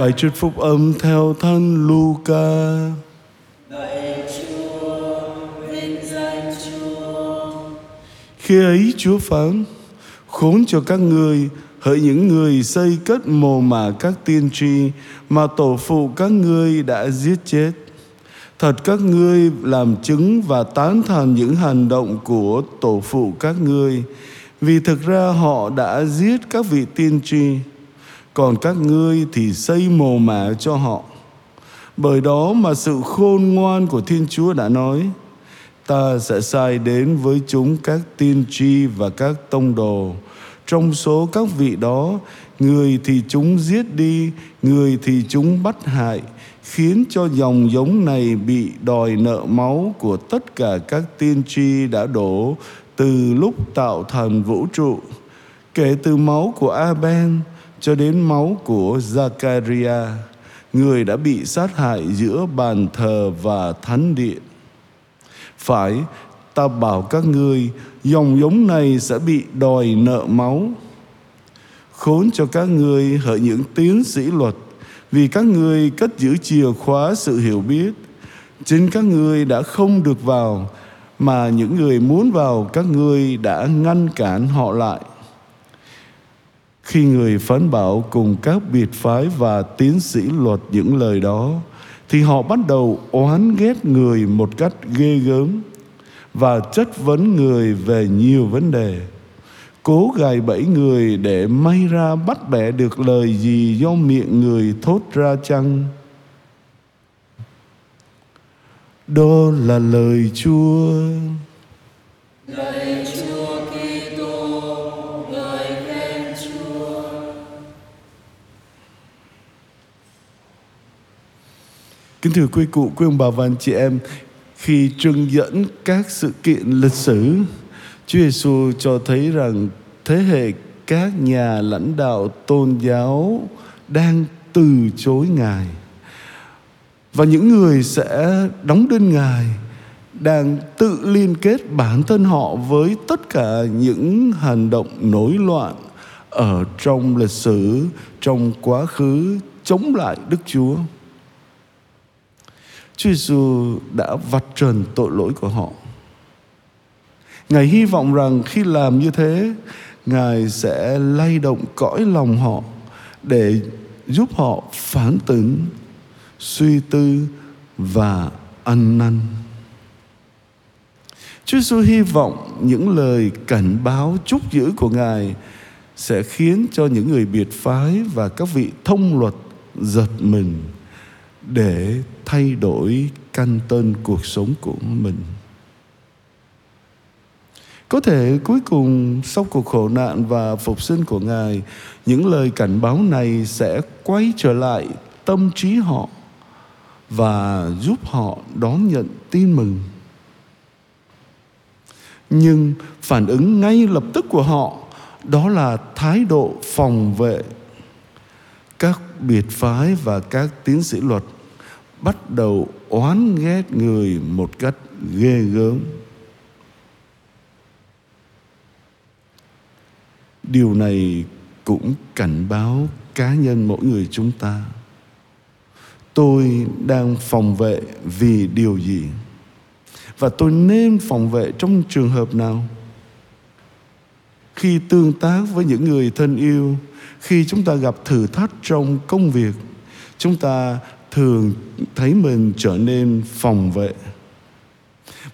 Bài trích phúc âm theo thân Luca. Khi ấy Chúa phán, khốn cho các ngươi, hỡi những người xây cất mồ mả các tiên tri mà tổ phụ các ngươi đã giết chết. Thật các ngươi làm chứng và tán thành những hành động của tổ phụ các ngươi, vì thực ra họ đã giết các vị tiên tri, còn các ngươi thì xây mồ mả cho họ. Bởi đó mà sự khôn ngoan của Thiên Chúa đã nói, ta sẽ sai đến với chúng các tiên tri và các tông đồ. Trong số các vị đó, người thì chúng giết đi, người thì chúng bắt hại, khiến cho dòng giống này bị đòi nợ máu của tất cả các tiên tri đã đổ từ lúc tạo thành vũ trụ, kể từ máu của aben cho đến máu của Zakaria, người đã bị sát hại giữa bàn thờ và thánh điện. Phải, ta bảo các ngươi, dòng giống này sẽ bị đòi nợ máu. Khốn cho các ngươi hỡi những tiến sĩ luật, vì các ngươi cất giữ chìa khóa sự hiểu biết. Chính các ngươi đã không được vào, mà những người muốn vào các ngươi đã ngăn cản họ lại. Khi người phán bảo cùng các biệt phái và tiến sĩ luật những lời đó, thì họ bắt đầu oán ghét người một cách ghê gớm và chất vấn người về nhiều vấn đề cố gài bẫy người để may ra bắt bẻ được lời gì do miệng người thốt ra chăng? Đó là lời chúa. Kính thưa quý cụ, quý ông bà và anh chị em, khi trưng dẫn các sự kiện lịch sử, Chúa Giêsu cho thấy rằng thế hệ các nhà lãnh đạo tôn giáo đang từ chối Ngài. Và những người sẽ đóng đinh Ngài đang tự liên kết bản thân họ với tất cả những hành động nổi loạn ở trong lịch sử, trong quá khứ chống lại Đức Chúa. Chúa Giêsu đã vạch trần tội lỗi của họ. Ngài hy vọng rằng khi làm như thế, Ngài sẽ lay động cõi lòng họ để giúp họ phản tỉnh, suy tư và ăn năn. Chúa Giêsu hy vọng những lời cảnh báo chúc giữ của Ngài sẽ khiến cho những người biệt phái và các vị thông luật giật mình để thay đổi căn tân cuộc sống của mình. Có thể cuối cùng sau cuộc khổ nạn và phục sinh của Ngài, những lời cảnh báo này sẽ quay trở lại tâm trí họ và giúp họ đón nhận tin mừng. Nhưng phản ứng ngay lập tức của họ đó là thái độ phòng vệ các biệt phái và các tiến sĩ luật bắt đầu oán ghét người một cách ghê gớm. Điều này cũng cảnh báo cá nhân mỗi người chúng ta. Tôi đang phòng vệ vì điều gì? Và tôi nên phòng vệ trong trường hợp nào? Khi tương tác với những người thân yêu, khi chúng ta gặp thử thách trong công việc, chúng ta thường thấy mình trở nên phòng vệ.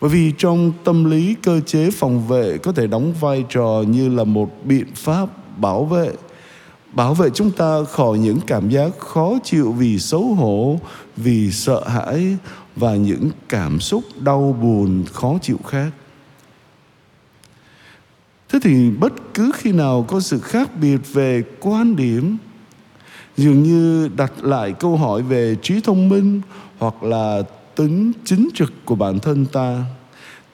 Bởi vì trong tâm lý, cơ chế phòng vệ có thể đóng vai trò như là một biện pháp bảo vệ bảo vệ chúng ta khỏi những cảm giác khó chịu vì xấu hổ, vì sợ hãi và những cảm xúc đau buồn, khó chịu khác. Thế thì bất cứ khi nào có sự khác biệt về quan điểm dường như đặt lại câu hỏi về trí thông minh hoặc là tính chính trực của bản thân ta,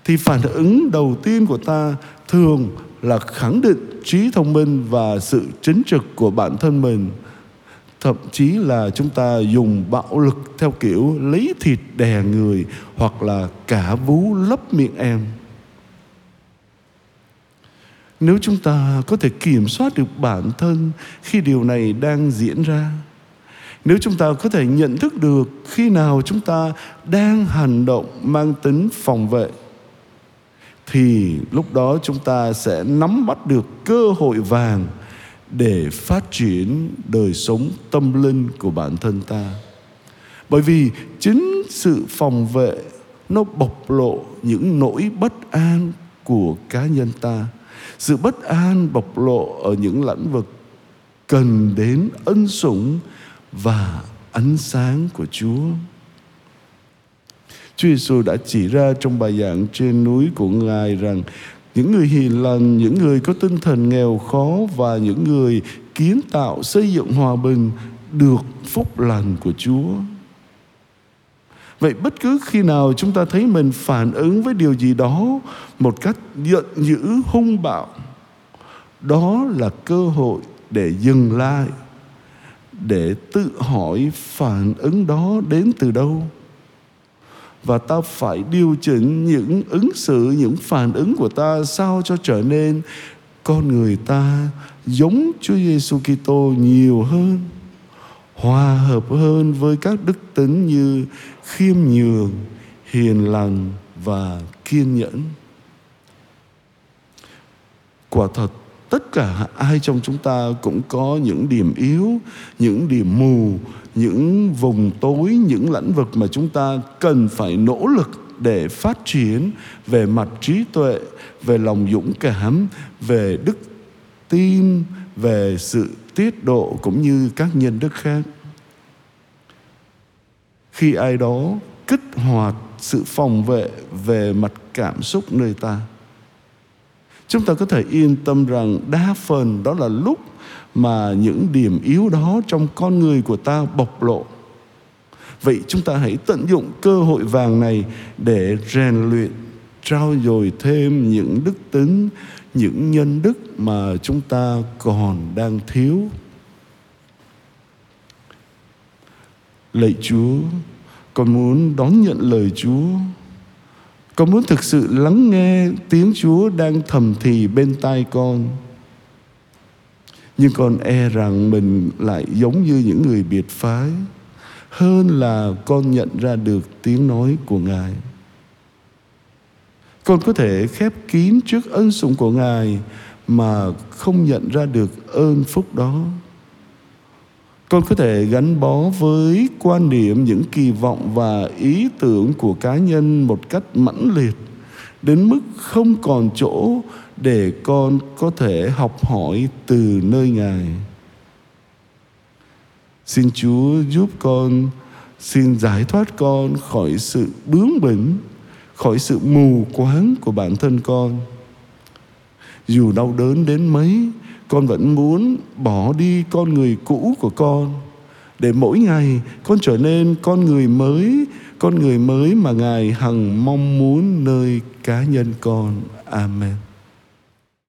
thì phản ứng đầu tiên của ta thường là khẳng định trí thông minh và sự chính trực của bản thân mình. Thậm chí là chúng ta dùng bạo lực theo kiểu lấy thịt đè người hoặc là cả vú lấp miệng em nếu chúng ta có thể kiểm soát được bản thân khi điều này đang diễn ra, nếu chúng ta có thể nhận thức được khi nào chúng ta đang hành động mang tính phòng vệ, thì lúc đó chúng ta sẽ nắm bắt được cơ hội vàng để phát triển đời sống tâm linh của bản thân ta. Bởi vì chính sự phòng vệ nó bộc lộ những nỗi bất an của cá nhân ta sự bất an bộc lộ ở những lĩnh vực cần đến ân sủng và ánh sáng của Chúa. Chúa Giêsu đã chỉ ra trong bài giảng trên núi của Ngài rằng những người hiền lành, những người có tinh thần nghèo khó và những người kiến tạo xây dựng hòa bình được phúc lành của Chúa. Vậy bất cứ khi nào chúng ta thấy mình phản ứng với điều gì đó một cách giận dữ hung bạo, đó là cơ hội để dừng lại để tự hỏi phản ứng đó đến từ đâu. Và ta phải điều chỉnh những ứng xử những phản ứng của ta sao cho trở nên con người ta giống Chúa Giêsu Kitô nhiều hơn hòa hợp hơn với các đức tính như khiêm nhường, hiền lành và kiên nhẫn. Quả thật, tất cả ai trong chúng ta cũng có những điểm yếu, những điểm mù, những vùng tối, những lĩnh vực mà chúng ta cần phải nỗ lực để phát triển về mặt trí tuệ, về lòng dũng cảm, về đức tin về sự tiết độ cũng như các nhân đức khác. Khi ai đó kích hoạt sự phòng vệ về mặt cảm xúc nơi ta, chúng ta có thể yên tâm rằng đa phần đó là lúc mà những điểm yếu đó trong con người của ta bộc lộ. Vậy chúng ta hãy tận dụng cơ hội vàng này để rèn luyện trao dồi thêm những đức tính, những nhân đức mà chúng ta còn đang thiếu lạy chúa, con muốn đón nhận lời chúa con muốn thực sự lắng nghe tiếng Chúa đang thầm thì bên tai con. Nhưng con e rằng mình lại giống như những người biệt phái, hơn là con nhận ra được tiếng nói của Ngài. Con có thể khép kín trước ân sủng của Ngài mà không nhận ra được ơn phúc đó. Con có thể gắn bó với quan điểm, những kỳ vọng và ý tưởng của cá nhân một cách mãnh liệt, đến mức không còn chỗ để con có thể học hỏi từ nơi ngài. Xin chúa giúp con, xin giải thoát con khỏi sự bướng bỉnh khỏi sự mù quáng của bản thân con. Dù đau đớn đến mấy, con vẫn muốn bỏ đi con người cũ của con, để mỗi ngày con trở nên con người mới, con người mới mà ngài hằng mong muốn nơi cá nhân con. Amen.